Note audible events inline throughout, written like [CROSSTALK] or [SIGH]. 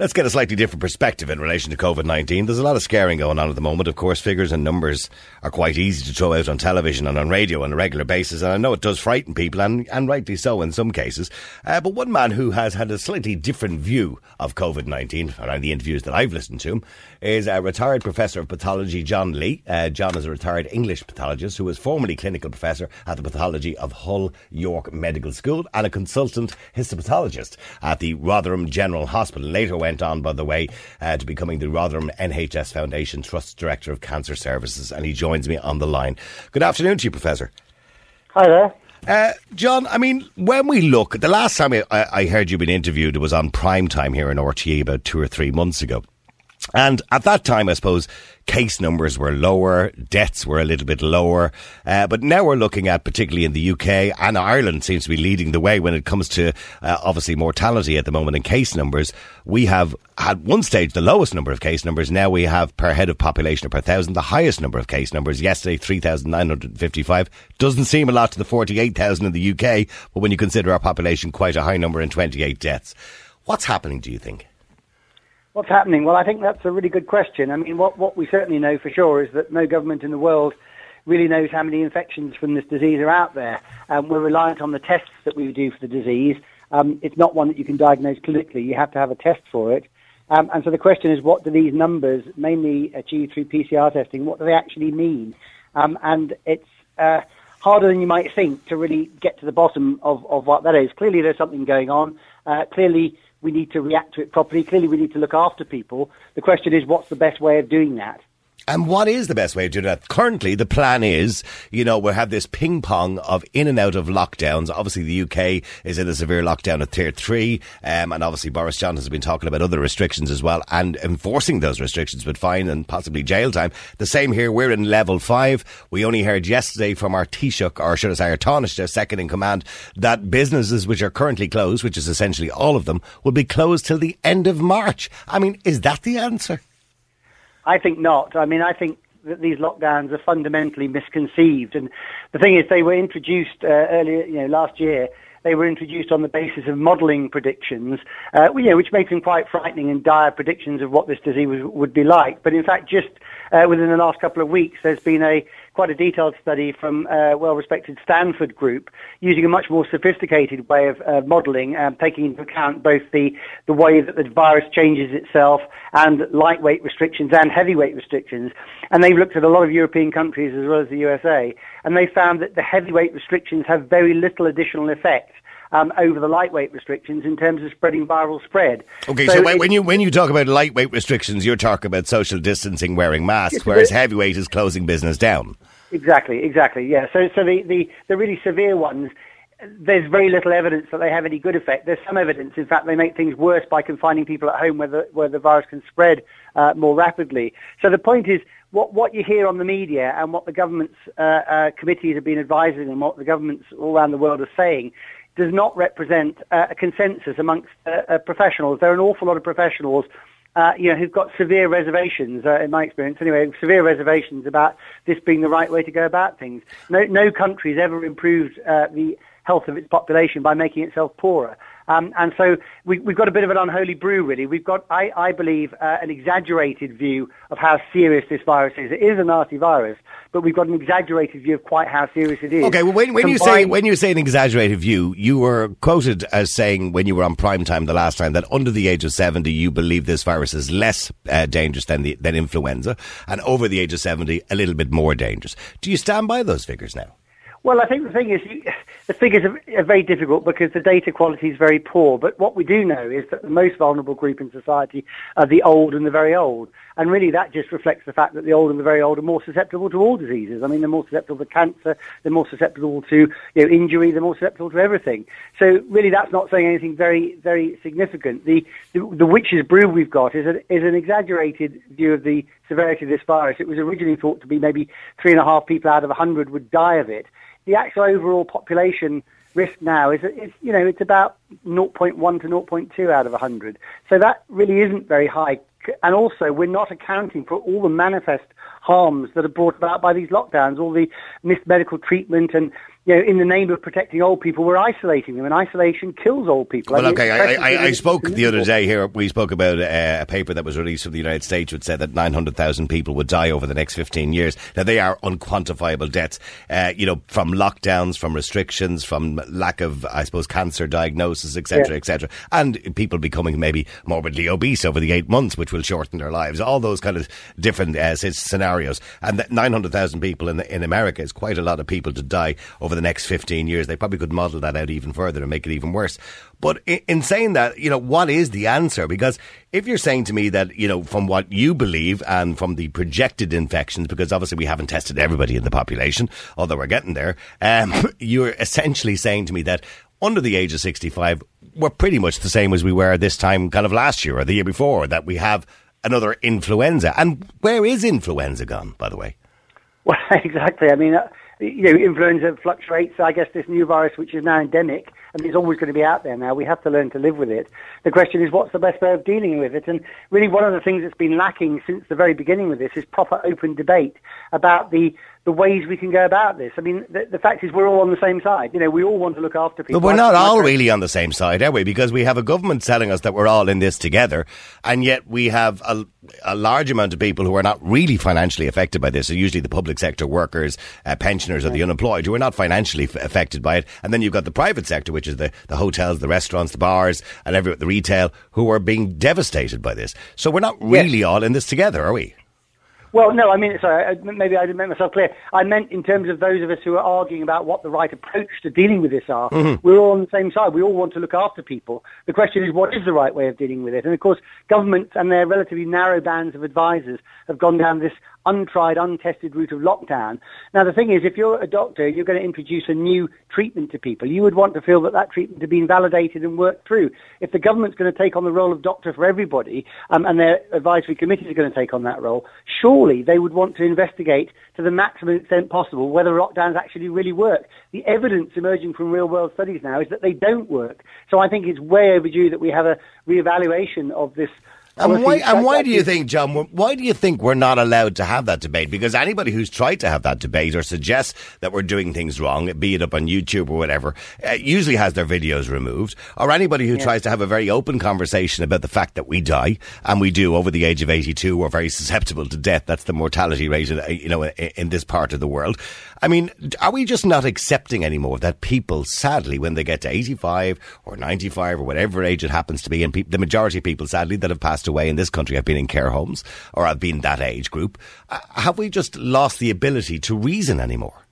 Let's get a slightly different perspective in relation to COVID 19. There's a lot of scaring going on at the moment. Of course, figures and numbers are quite easy to throw out on television and on radio on a regular basis. And I know it does frighten people, and, and rightly so in some cases. Uh, but one man who has had a slightly different view of COVID 19 around the interviews that I've listened to him is a retired professor of pathology, John Lee. Uh, John is a retired English pathologist who was formerly clinical professor at the pathology of Hull York Medical School and a consultant histopathologist at the Rotherham General Hospital. Later went on, by the way, uh, to becoming the Rotherham NHS Foundation Trust Director of Cancer Services, and he joins me on the line. Good afternoon to you, Professor. Hi there. Uh, John, I mean, when we look, the last time I, I heard you been interviewed, it was on prime time here in RTE about two or three months ago. And at that time, I suppose case numbers were lower, deaths were a little bit lower. Uh, but now we're looking at, particularly in the UK and Ireland seems to be leading the way when it comes to uh, obviously mortality at the moment and case numbers. We have had one stage the lowest number of case numbers. Now we have per head of population or per thousand the highest number of case numbers. Yesterday, 3,955. Doesn't seem a lot to the 48,000 in the UK, but when you consider our population, quite a high number and 28 deaths. What's happening, do you think? What's happening? Well, I think that's a really good question. I mean, what, what we certainly know for sure is that no government in the world really knows how many infections from this disease are out there. Um, we're reliant on the tests that we do for the disease. Um, it's not one that you can diagnose clinically. You have to have a test for it. Um, and so the question is, what do these numbers, mainly achieved through PCR testing, what do they actually mean? Um, and it's uh, harder than you might think to really get to the bottom of, of what that is. Clearly, there's something going on. Uh, clearly, we need to react to it properly. Clearly, we need to look after people. The question is, what's the best way of doing that? And what is the best way of doing that? Currently, the plan is, you know, we have this ping pong of in and out of lockdowns. Obviously, the UK is in a severe lockdown at tier three, um, and obviously Boris Johnson has been talking about other restrictions as well, and enforcing those restrictions with fine and possibly jail time. The same here. We're in level five. We only heard yesterday from our Taoiseach, or should I say, our Taoiseach, second in command, that businesses which are currently closed, which is essentially all of them, will be closed till the end of March. I mean, is that the answer? I think not. I mean, I think that these lockdowns are fundamentally misconceived. And the thing is, they were introduced uh, earlier, you know, last year. They were introduced on the basis of modelling predictions, uh, you know, which made them quite frightening and dire predictions of what this disease was, would be like. But in fact, just uh, within the last couple of weeks, there's been a quite a detailed study from a well-respected Stanford group using a much more sophisticated way of uh, modelling, um, taking into account both the, the way that the virus changes itself and lightweight restrictions and heavyweight restrictions. And they've looked at a lot of European countries as well as the USA, and they found that the heavyweight restrictions have very little additional effect um, over the lightweight restrictions in terms of spreading viral spread. Okay, so, so when, when, you when you talk about lightweight restrictions, you're talking about social distancing, wearing masks, whereas heavyweight is closing business down. Exactly, exactly. Yeah. So so the, the, the really severe ones there's very little evidence that they have any good effect. There's some evidence, in fact, they make things worse by confining people at home where the, where the virus can spread uh, more rapidly. So the point is, what, what you hear on the media and what the government's uh, uh, committees have been advising and what the governments all around the world are saying does not represent uh, a consensus amongst uh, uh, professionals. There are an awful lot of professionals uh, you know, who've got severe reservations, uh, in my experience anyway, severe reservations about this being the right way to go about things. No, no country's ever improved the health of its population by making itself poorer. Um, and so we, have got a bit of an unholy brew, really. We've got, I, I believe, uh, an exaggerated view of how serious this virus is. It is a nasty virus, but we've got an exaggerated view of quite how serious it is. Okay, well, when, when you say when you say an exaggerated view, you were quoted as saying when you were on prime time the last time that under the age of seventy, you believe this virus is less uh, dangerous than the, than influenza, and over the age of seventy, a little bit more dangerous. Do you stand by those figures now? Well, I think the thing is, the figures are, very difficult because the data quality is very poor. But what we do know is that the most vulnerable group in society are the old and the very old. And really that just reflects the fact that the old and the very old are more susceptible to all diseases. I mean, they're more susceptible to cancer, they're more susceptible to you know, injury, they're more susceptible to everything. So really that's not saying anything very, very significant. The, the, the witch's brew we've got is, a, is an exaggerated view of the severity of this virus. It was originally thought to be maybe three and a half people out of a hundred would die of it the actual overall population risk now is, is you know, it's about 0.1 to 0.2 out of 100. So that really isn't very high. And also, we're not accounting for all the manifest harms that are brought about by these lockdowns, all the missed medical treatment and you know, in the name of protecting old people, we're isolating them, and isolation kills old people. Well, I mean, okay, I, I, I, spoke the other day here. We spoke about uh, a paper that was released from the United States, which said that 900,000 people would die over the next 15 years. Now, they are unquantifiable deaths, uh, you know, from lockdowns, from restrictions, from lack of, I suppose, cancer diagnosis, etc., yeah. etc., and people becoming maybe morbidly obese over the eight months, which will shorten their lives. All those kind of different uh, scenarios, and 900,000 people in in America is quite a lot of people to die over the next 15 years. They probably could model that out even further and make it even worse. But in saying that, you know, what is the answer? Because if you're saying to me that, you know, from what you believe and from the projected infections, because obviously we haven't tested everybody in the population, although we're getting there, um, [LAUGHS] you're essentially saying to me that under the age of 65, we're pretty much the same as we were this time kind of last year or the year before, that we have another influenza. And where is influenza gone, by the way? [LAUGHS] Well, exactly. I mean, uh, you know, influenza fluctuates. I guess this new virus, which is now endemic, and is always going to be out there now. We have to learn to live with it. The question is, what's the best way of dealing with it? And really, one of the things that's been lacking since the very beginning with this is proper open debate about the the ways we can go about this. I mean, the, the, fact is, we're all on the same side. You know, we all want to look after people. But we're not all really on the same side, are we? Because we have a government telling us that we're all in this together, and yet we have a, a large amount of people who are not really financially affected by this. So usually the public sector workers, uh, pensioners, or the unemployed who are not financially f- affected by it. And then you've got the private sector, which is the, the hotels, the restaurants, the bars, and every the retail, who are being devastated by this. So we're not really yes. all in this together, are we? Well, no, I mean, sorry, maybe I didn't make myself clear. I meant in terms of those of us who are arguing about what the right approach to dealing with this are. Mm-hmm. We're all on the same side. We all want to look after people. The question is, what is the right way of dealing with it? And of course, governments and their relatively narrow bands of advisors have gone down this untried, untested route of lockdown. Now, the thing is, if you're a doctor, you're going to introduce a new treatment to people. You would want to feel that that treatment had been validated and worked through. If the government's going to take on the role of doctor for everybody, um, and their advisory committees are going to take on that role, surely they would want to investigate to the maximum extent possible whether lockdowns actually really work. The evidence emerging from real-world studies now is that they don't work. So I think it's way overdue that we have a reevaluation of this and why, and why do you think, John, why do you think we're not allowed to have that debate? Because anybody who's tried to have that debate or suggests that we're doing things wrong, be it up on YouTube or whatever, uh, usually has their videos removed. Or anybody who yeah. tries to have a very open conversation about the fact that we die, and we do over the age of 82, we're very susceptible to death. That's the mortality rate, in, you know, in, in this part of the world. I mean, are we just not accepting anymore that people, sadly, when they get to 85 or 95 or whatever age it happens to be, and pe- the majority of people, sadly, that have passed away in this country have been in care homes or have been that age group. Uh, have we just lost the ability to reason anymore?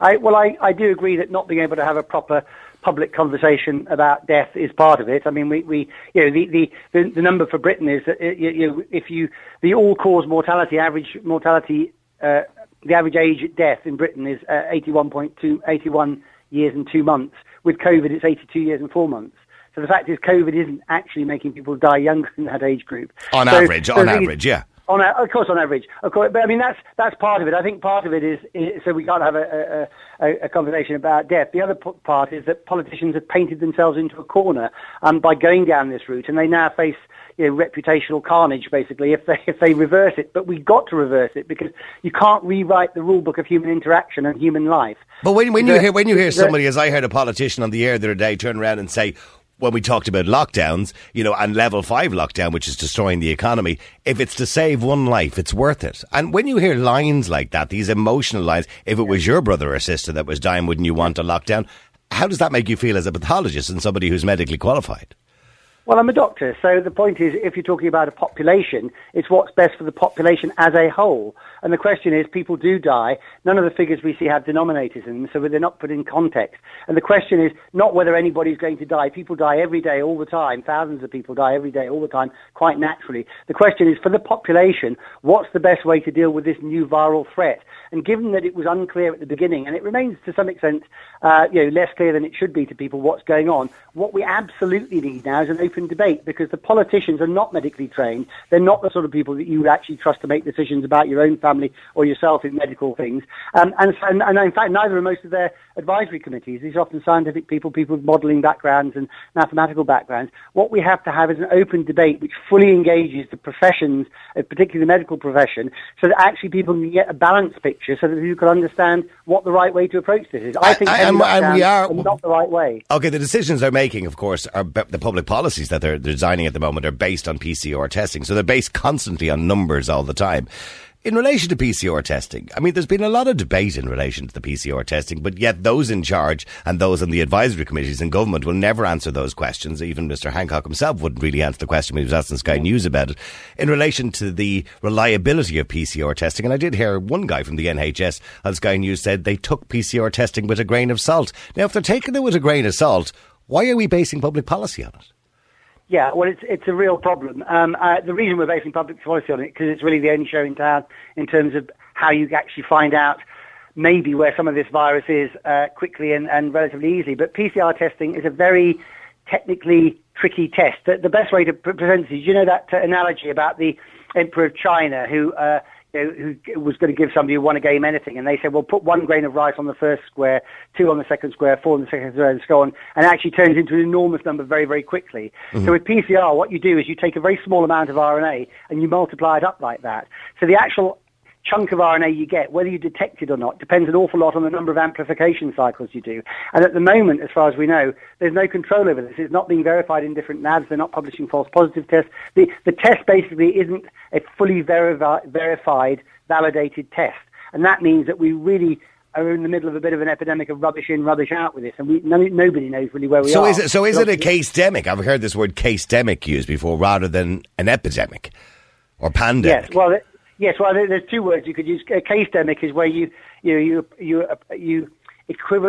I, well, I, I do agree that not being able to have a proper public conversation about death is part of it. I mean, we, we you know, the, the, the, the number for Britain is that, you, you know, if you, the all-cause mortality, average mortality, uh, the average age at death in Britain is uh, 81.2, 81 years and two months. With COVID, it's 82 years and four months. So the fact is, COVID isn't actually making people die younger in that age group. On so, average, so on average, yeah. On a, of course, on average, of course. But I mean, that's that's part of it. I think part of it is, is so we can't have a, a, a, conversation about death. The other p- part is that politicians have painted themselves into a corner um, by going down this route, and they now face you know, reputational carnage, basically, if they if they reverse it. But we've got to reverse it because you can't rewrite the rule book of human interaction and human life. But when, when the, you hear when you hear somebody, the, as I heard a politician on the air the other day, turn around and say, when we talked about lockdowns, you know, and level five lockdown, which is destroying the economy, if it's to save one life, it's worth it. And when you hear lines like that, these emotional lines, if it was your brother or sister that was dying, wouldn't you want a lockdown? How does that make you feel as a pathologist and somebody who's medically qualified? Well, I'm a doctor, so the point is, if you're talking about a population, it's what's best for the population as a whole. And the question is, people do die. None of the figures we see have denominators in them, so they're not put in context. And the question is not whether anybody's going to die. People die every day, all the time. Thousands of people die every day, all the time, quite naturally. The question is, for the population, what's the best way to deal with this new viral threat? And given that it was unclear at the beginning, and it remains to some extent, uh, you know, less clear than it should be to people what's going on, what we absolutely need now is an open debate because the politicians are not medically trained. They're not the sort of people that you would actually trust to make decisions about your own family or yourself in medical things. Um, and, and, and, in fact, neither are most of their advisory committees. These are often scientific people, people with modelling backgrounds and mathematical backgrounds. What we have to have is an open debate which fully engages the professions, uh, particularly the medical profession, so that actually people can get a balanced picture so that you can understand what the right way to approach this is. I think I, and, and we are not the right way. Okay, the decisions they're making, of course, are the public policies that they're designing at the moment are based on PCR testing. So they're based constantly on numbers all the time. In relation to PCR testing, I mean, there's been a lot of debate in relation to the PCR testing, but yet those in charge and those on the advisory committees in government will never answer those questions. Even Mr. Hancock himself wouldn't really answer the question when he was asking Sky News about it. In relation to the reliability of PCR testing, and I did hear one guy from the NHS on Sky News said they took PCR testing with a grain of salt. Now, if they're taking it with a grain of salt, why are we basing public policy on it? Yeah, well, it's it's a real problem. Um, uh, the reason we're basing public policy on it because it's really the only show in town in terms of how you actually find out maybe where some of this virus is uh, quickly and, and relatively easily. But PCR testing is a very technically tricky test. The, the best way to present it is, you know that uh, analogy about the emperor of China who uh, who was going to give somebody who won a game anything, and they said, well, put one grain of rice on the first square, two on the second square, four on the second square, and so on, and it actually turns into an enormous number very, very quickly. Mm-hmm. So with PCR, what you do is you take a very small amount of RNA and you multiply it up like that. So the actual chunk of RNA you get, whether you detect it or not, depends an awful lot on the number of amplification cycles you do. And at the moment, as far as we know, there's no control over this. It's not being verified in different labs. They're not publishing false positive tests. The, the test basically isn't a fully verifi- verified, validated test. And that means that we really are in the middle of a bit of an epidemic of rubbish in, rubbish out with this, and we, no, nobody knows really where we so are. Is it, so is it a case demic? I've heard this word case demic used before rather than an epidemic or pandemic. Yes, well, it, Yes, well, there's two words you could use. A case demic is where you you you you you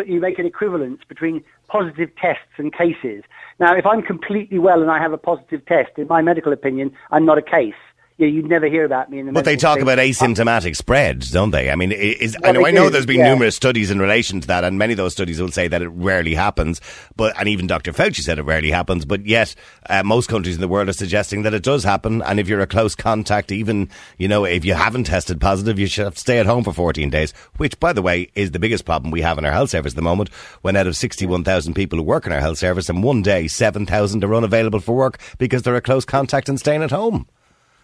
you make an equivalence between positive tests and cases. Now, if I'm completely well and I have a positive test, in my medical opinion, I'm not a case know, you'd never hear about me in the. But they talk about asymptomatic spreads, don't they? I mean, is, well, I know I know there's been yeah. numerous studies in relation to that, and many of those studies will say that it rarely happens. But and even Dr. Fauci said it rarely happens. But yet, uh, most countries in the world are suggesting that it does happen. And if you're a close contact, even you know, if you haven't tested positive, you should stay at home for 14 days. Which, by the way, is the biggest problem we have in our health service at the moment. When out of 61,000 people who work in our health service, in one day 7,000 are unavailable for work because they're a close contact and staying at home.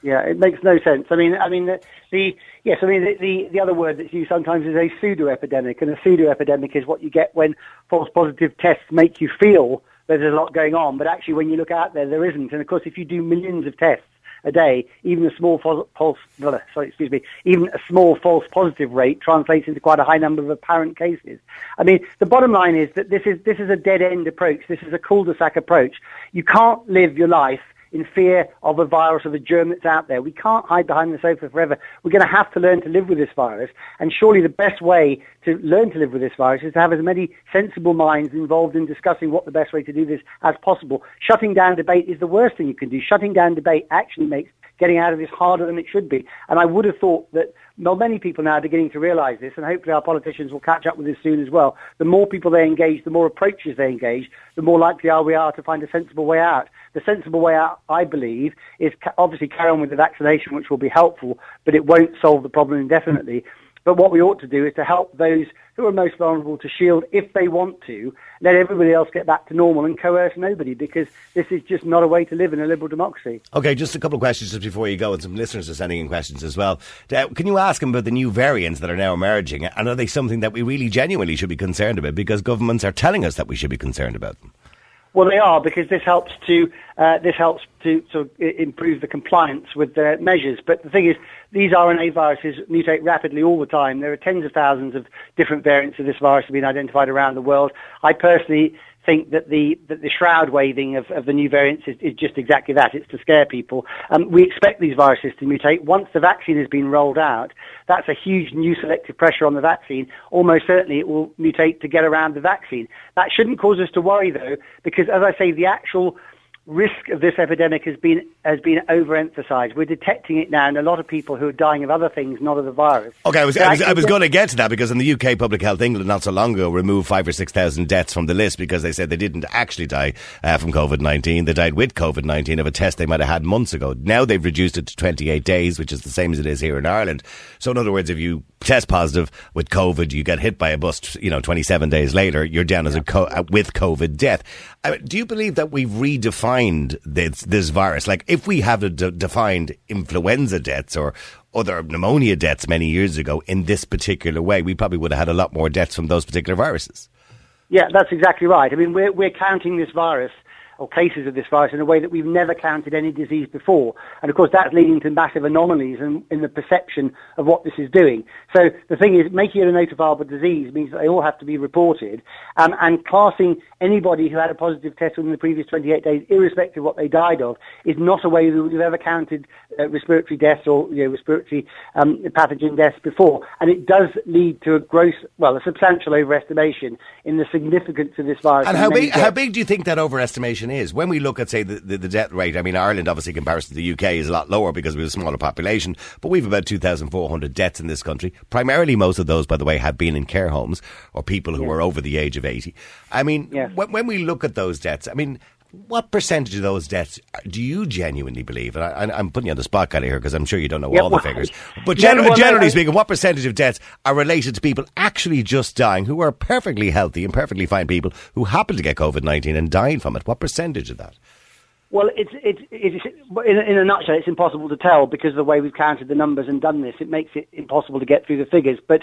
Yeah, it makes no sense. I mean, I mean the, the yes, I mean the, the, the other word that's used sometimes is a pseudo epidemic, and a pseudo epidemic is what you get when false positive tests make you feel there's a lot going on, but actually when you look out there, there isn't. And of course, if you do millions of tests a day, even a small false, false uh, sorry, excuse me, even a small false positive rate translates into quite a high number of apparent cases. I mean, the bottom line is that this is this is a dead end approach. This is a cul-de-sac approach. You can't live your life in fear of a virus or the germ that's out there. We can't hide behind the sofa forever. We're going to have to learn to live with this virus. And surely the best way to learn to live with this virus is to have as many sensible minds involved in discussing what the best way to do this as possible. Shutting down debate is the worst thing you can do. Shutting down debate actually makes getting out of this harder than it should be. And I would have thought that well, many people now are beginning to realise this, and hopefully our politicians will catch up with this soon as well. The more people they engage, the more approaches they engage, the more likely are we are to find a sensible way out. The sensible way out, I believe, is obviously carry on with the vaccination, which will be helpful, but it won't solve the problem indefinitely. But what we ought to do is to help those who are most vulnerable to shield if they want to, let everybody else get back to normal and coerce nobody because this is just not a way to live in a liberal democracy. Okay, just a couple of questions just before you go, and some listeners are sending in questions as well. Uh, can you ask them about the new variants that are now emerging, and are they something that we really genuinely should be concerned about because governments are telling us that we should be concerned about them? Well, they are because this helps to uh, this helps to, improve the compliance with the measures. But the thing is, these RNA viruses mutate rapidly all the time. There are tens of thousands of different variants of this virus have been identified around the world. I personally think that the that the shroud waving of, of the new variants is, is just exactly that. It's to scare people. Um, we expect these viruses to mutate. Once the vaccine has been rolled out, that's a huge new selective pressure on the vaccine. Almost certainly it will mutate to get around the vaccine. That shouldn't cause us to worry though, because as I say, the actual risk of this epidemic has been has been overemphasized. We're detecting it now in a lot of people who are dying of other things, not of the virus. Okay, I was, I was, I was going to get to that because in the UK, Public Health England not so long ago removed five or six thousand deaths from the list because they said they didn't actually die uh, from COVID 19. They died with COVID 19 of a test they might have had months ago. Now they've reduced it to 28 days, which is the same as it is here in Ireland. So, in other words, if you test positive with COVID, you get hit by a bus, you know, 27 days later, you're down as a co- uh, with COVID death. Do you believe that we've redefined this, this virus? Like, if we have defined influenza deaths or other pneumonia deaths many years ago in this particular way, we probably would have had a lot more deaths from those particular viruses. Yeah, that's exactly right. I mean, we're, we're counting this virus or cases of this virus in a way that we've never counted any disease before. And of course, that's leading to massive anomalies in, in the perception of what this is doing. So the thing is, making it a notifiable disease means that they all have to be reported, um, and classing anybody who had a positive test within the previous 28 days, irrespective of what they died of, is not a way that we've ever counted uh, respiratory deaths or you know, respiratory um, pathogen deaths before. And it does lead to a gross, well, a substantial overestimation in the significance of this virus. And how big, how big do you think that overestimation is? When we look at, say, the, the, the, death rate, I mean, Ireland, obviously, in comparison to the UK, is a lot lower because we have a smaller population, but we've about 2,400 deaths in this country. Primarily, most of those, by the way, have been in care homes or people who yeah. are over the age of 80. I mean, yeah. when, when we look at those deaths, I mean, what percentage of those deaths do you genuinely believe? And I, am putting you on the spot kind of here because I'm sure you don't know all the figures. But gen- well, generally I, speaking, what percentage of deaths are related to people actually just dying who are perfectly healthy and perfectly fine people who happen to get COVID 19 and dying from it? What percentage of that? Well, it's, it's, it's in, in, a nutshell, it's impossible to tell because of the way we've counted the numbers and done this. It makes it impossible to get through the figures. But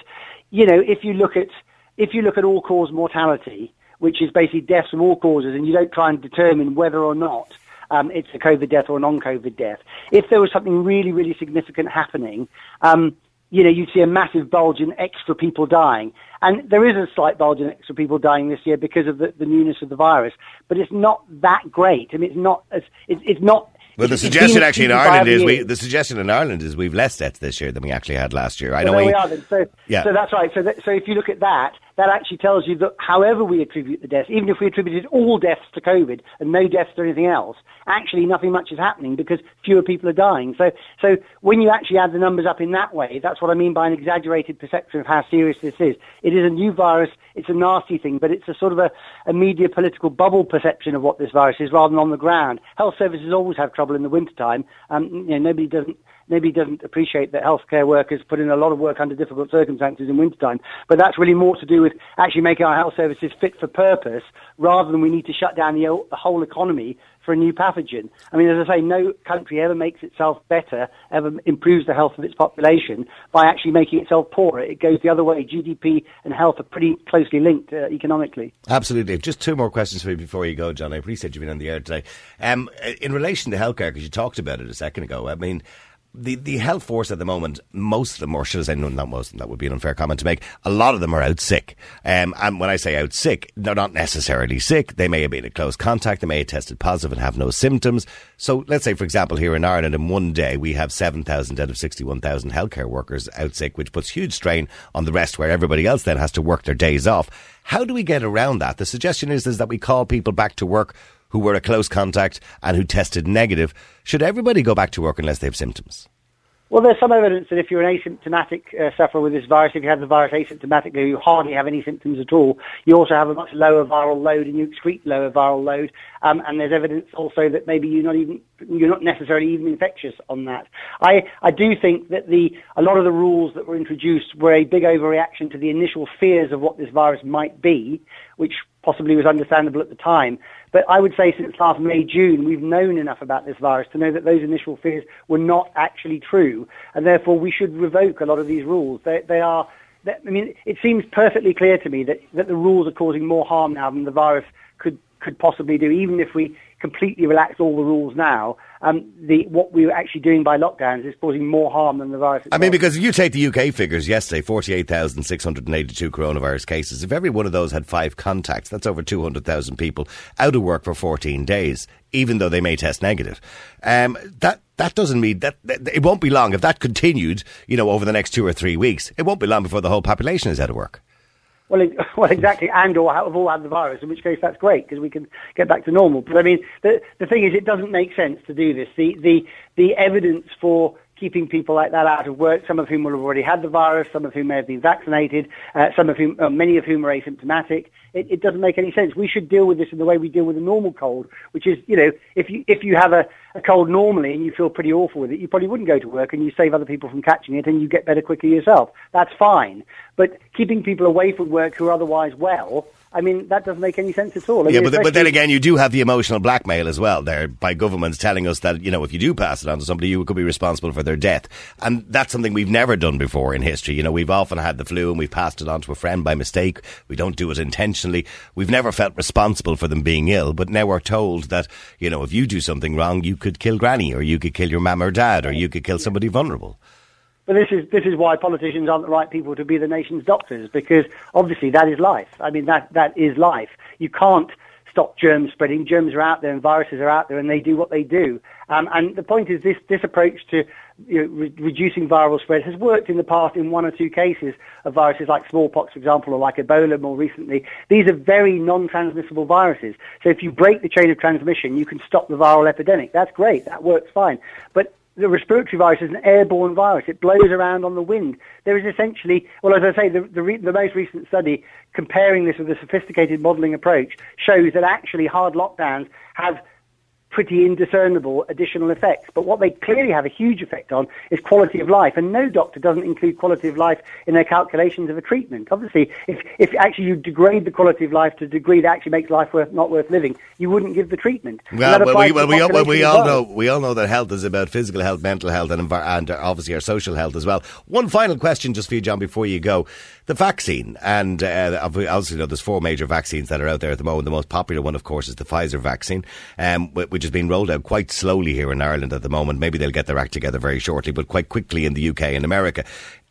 you know, if you look at if you look at all cause mortality, which is basically deaths from all causes, and you don't try and determine whether or not um, it's a COVID death or a non-COVID death. If there was something really, really significant happening, um, you know, you'd see a massive bulge in extra people dying. And there is a slight bulge in extra people dying this year because of the, the newness of the virus, but it's not that great. I mean, it's not as, it's, it's not well, the suggestion actually in Ireland is we. The suggestion in Ireland is we've less deaths this year than we actually had last year. I well, know we, we are. Then. So, yeah. so that's right. So, that, so if you look at that, that actually tells you that however we attribute the deaths, even if we attributed all deaths to COVID and no deaths to anything else, actually nothing much is happening because fewer people are dying. So, so when you actually add the numbers up in that way, that's what I mean by an exaggerated perception of how serious this is. It is a new virus. It's a nasty thing, but it's a sort of a, a media political bubble perception of what this virus is rather than on the ground. Health services always have trouble in the wintertime. Um, you know, nobody doesn't maybe doesn't appreciate that healthcare workers put in a lot of work under difficult circumstances in wintertime. But that's really more to do with actually making our health services fit for purpose rather than we need to shut down the, the whole economy for a new pathogen. I mean, as I say, no country ever makes itself better, ever improves the health of its population by actually making itself poorer. It goes the other way. GDP and health are pretty closely linked uh, economically. Absolutely. Just two more questions for you before you go, John. I appreciate you being on the air today. Um, in relation to healthcare, because you talked about it a second ago, I mean, the, the health force at the moment, most of them, or should I say, no, not most of them, that would be an unfair comment to make, a lot of them are out sick. Um, and when I say out sick, they're not necessarily sick. They may have been in close contact, they may have tested positive and have no symptoms. So let's say, for example, here in Ireland, in one day, we have 7,000 out of 61,000 healthcare workers out sick, which puts huge strain on the rest where everybody else then has to work their days off. How do we get around that? The suggestion is, is that we call people back to work who were a close contact and who tested negative. Should everybody go back to work unless they have symptoms? Well, there's some evidence that if you're an asymptomatic uh, sufferer with this virus, if you have the virus asymptomatically, you hardly have any symptoms at all. You also have a much lower viral load and you excrete lower viral load. Um, and there's evidence also that maybe you're not even you're not necessarily even infectious on that. I, I do think that the a lot of the rules that were introduced were a big overreaction to the initial fears of what this virus might be, which possibly was understandable at the time. But I would say since last May, June, we've known enough about this virus to know that those initial fears were not actually true, and therefore we should revoke a lot of these rules. They, they are, they, I mean, it seems perfectly clear to me that, that the rules are causing more harm now than the virus could could possibly do, even if we completely relax all the rules now, um, the, what we are actually doing by lockdowns is causing more harm than the virus. Itself. I mean, because if you take the UK figures yesterday, 48,682 coronavirus cases, if every one of those had five contacts, that's over 200,000 people out of work for 14 days, even though they may test negative. Um, that that doesn't mean that, that, it won't be long if that continued, you know, over the next two or three weeks. It won't be long before the whole population is out of work. Well, [LAUGHS] well, exactly, and or have all had the virus, in which case that's great because we can get back to normal. But I mean, the the thing is, it doesn't make sense to do this. The the the evidence for keeping people like that out of work, some of whom will have already had the virus, some of whom may have been vaccinated, uh, some of whom, uh, many of whom are asymptomatic. It, it, doesn't make any sense. We should deal with this in the way we deal with a normal cold, which is, you know, if you if you have a, a cold normally and you feel pretty awful with it, you probably wouldn't go to work and you save other people from catching it and you get better quicker yourself. That's fine. But keeping people away from work who are otherwise well I mean, that doesn't make any sense at all. I yeah, mean, but, but then again, you do have the emotional blackmail as well there by governments telling us that, you know, if you do pass it on to somebody, you could be responsible for their death. And that's something we've never done before in history. You know, we've often had the flu and we've passed it on to a friend by mistake. We don't do it intentionally. We've never felt responsible for them being ill, but now we're told that, you know, if you do something wrong, you could kill granny or you could kill your mum or dad or you could kill somebody vulnerable. But this is this is why politicians aren't the right people to be the nation's doctors because obviously that is life. I mean that that is life. You can't stop germs spreading. Germs are out there and viruses are out there and they do what they do. Um, and the point is this this approach to you know, re- reducing viral spread has worked in the past in one or two cases of viruses like smallpox, for example, or like Ebola more recently. These are very non-transmissible viruses. So if you break the chain of transmission, you can stop the viral epidemic. That's great. That works fine. But the respiratory virus is an airborne virus. It blows around on the wind. There is essentially, well, as I say, the, the, re- the most recent study comparing this with a sophisticated modelling approach shows that actually hard lockdowns have pretty indiscernible additional effects. But what they clearly have a huge effect on is quality of life. And no doctor doesn't include quality of life in their calculations of a treatment. Obviously, if, if actually you degrade the quality of life to a degree that actually makes life worth, not worth living, you wouldn't give the treatment. Well, well, we, well, we, all, well, we all know we all know that health is about physical health, mental health, and, and obviously our social health as well. One final question just for you, John, before you go the vaccine, and uh, obviously, you know, there's four major vaccines that are out there at the moment. The most popular one, of course, is the Pfizer vaccine, um, which is being rolled out quite slowly here in Ireland at the moment. Maybe they'll get their act together very shortly, but quite quickly in the UK and America.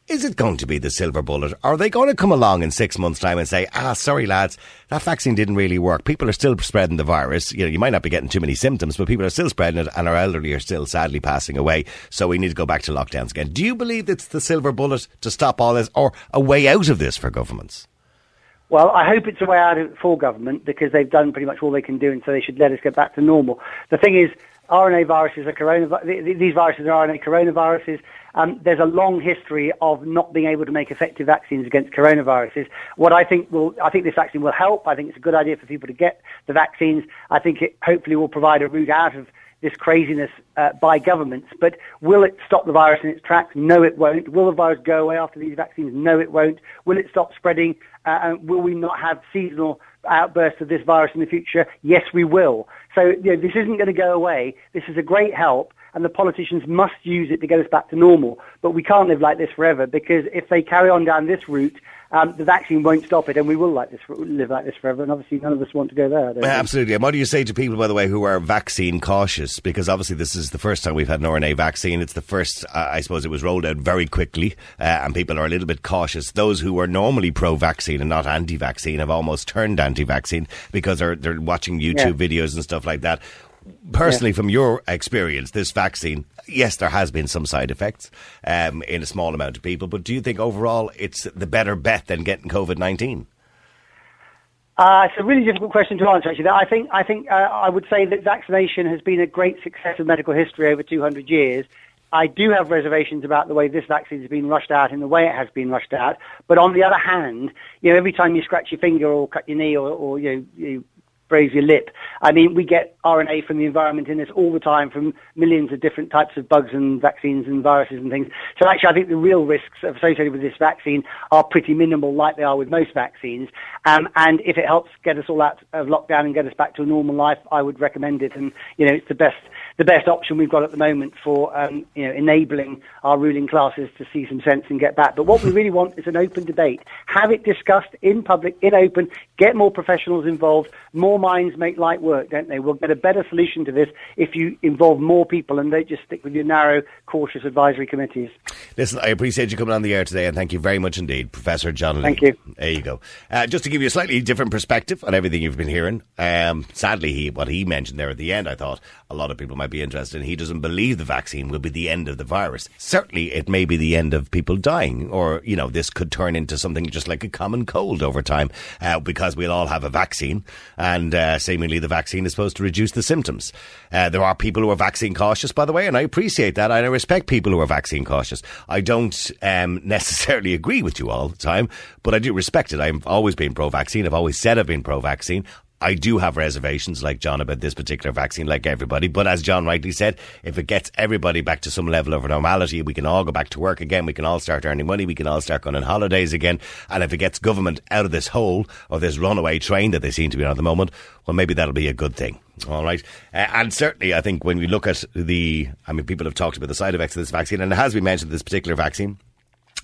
Is it going to be the silver bullet? Are they going to come along in six months' time and say, ah, sorry, lads, that vaccine didn't really work. People are still spreading the virus. You know, you might not be getting too many symptoms, but people are still spreading it and our elderly are still sadly passing away. So we need to go back to lockdowns again. Do you believe it's the silver bullet to stop all this or a way out of this for governments? Well, I hope it's a way out for government because they've done pretty much all they can do and so they should let us get back to normal. The thing is, RNA viruses are coronavirus. These viruses are RNA coronaviruses. Um, there's a long history of not being able to make effective vaccines against coronaviruses. What I think will, I think this vaccine will help. I think it's a good idea for people to get the vaccines. I think it hopefully will provide a route out of this craziness uh, by governments. But will it stop the virus in its tracks? No, it won't. Will the virus go away after these vaccines? No, it won't. Will it stop spreading? Uh, and will we not have seasonal outbursts of this virus in the future? Yes, we will. So you know, this isn't going to go away. This is a great help and the politicians must use it to get us back to normal. But we can't live like this forever because if they carry on down this route, um, the vaccine won't stop it, and we will like this, live like this forever. And obviously, none of us want to go there. absolutely. And what do you say to people, by the way, who are vaccine cautious? Because obviously, this is the first time we've had an RNA vaccine. It's the first, uh, I suppose, it was rolled out very quickly, uh, and people are a little bit cautious. Those who were normally pro-vaccine and not anti-vaccine have almost turned anti-vaccine because they're they're watching YouTube yeah. videos and stuff like that personally, yeah. from your experience, this vaccine, yes, there has been some side effects um, in a small amount of people, but do you think overall it's the better bet than getting COVID 19? Uh, it's a really difficult question to answer, actually. I think, I think uh, I would say that vaccination has been a great success of medical history over 200 years. I do have reservations about the way this vaccine has been rushed out and the way it has been rushed out. But on the other hand, you know, every time you scratch your finger or cut your knee or, or you, know, you brave your lip. I mean, we get RNA from the environment in this all the time from millions of different types of bugs and vaccines and viruses and things. So actually, I think the real risks associated with this vaccine are pretty minimal, like they are with most vaccines. Um, and if it helps get us all out of lockdown and get us back to a normal life, I would recommend it. And you know, it's the best the best option we've got at the moment for um, you know enabling our ruling classes to see some sense and get back. But what we really want is an open debate. Have it discussed in public, in open. Get more professionals involved, more minds make light work, don't they? We'll get a better solution to this if you involve more people and don't just stick with your narrow, cautious advisory committees. Listen, I appreciate you coming on the air today, and thank you very much indeed, Professor John Lee. Thank you. There you go. Uh, just to give you a slightly different perspective on everything you've been hearing. Um, sadly, he, what he mentioned there at the end, I thought a lot of people might be interested in. He doesn't believe the vaccine will be the end of the virus. Certainly, it may be the end of people dying, or you know, this could turn into something just like a common cold over time, uh, because we'll all have a vaccine, and uh, seemingly the vaccine is supposed to reduce the symptoms. Uh, there are people who are vaccine cautious, by the way, and I appreciate that. And I respect people who are vaccine cautious. I don't um, [LAUGHS] necessarily agree with you all the time, but I do respect it. I've always been pro-vaccine. I've always said I've been pro-vaccine. I do have reservations, like John, about this particular vaccine, like everybody. But as John rightly said, if it gets everybody back to some level of normality, we can all go back to work again. We can all start earning money. We can all start going on holidays again. And if it gets government out of this hole or this runaway train that they seem to be on at the moment, well, maybe that'll be a good thing. All right. Uh, and certainly, I think when we look at the, I mean, people have talked about the side effects of this vaccine, and it has been mentioned this particular vaccine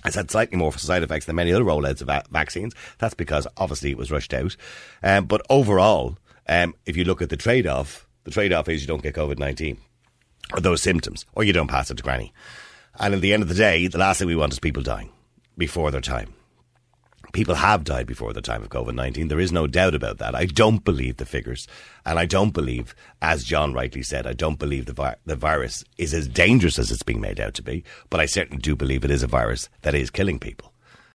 has had slightly more side effects than many other rollouts of va- vaccines. That's because obviously it was rushed out. Um, but overall, um, if you look at the trade off, the trade off is you don't get COVID 19 or those symptoms, or you don't pass it to granny. And at the end of the day, the last thing we want is people dying before their time. People have died before the time of COVID 19. There is no doubt about that. I don't believe the figures. And I don't believe, as John rightly said, I don't believe the, vi- the virus is as dangerous as it's being made out to be. But I certainly do believe it is a virus that is killing people.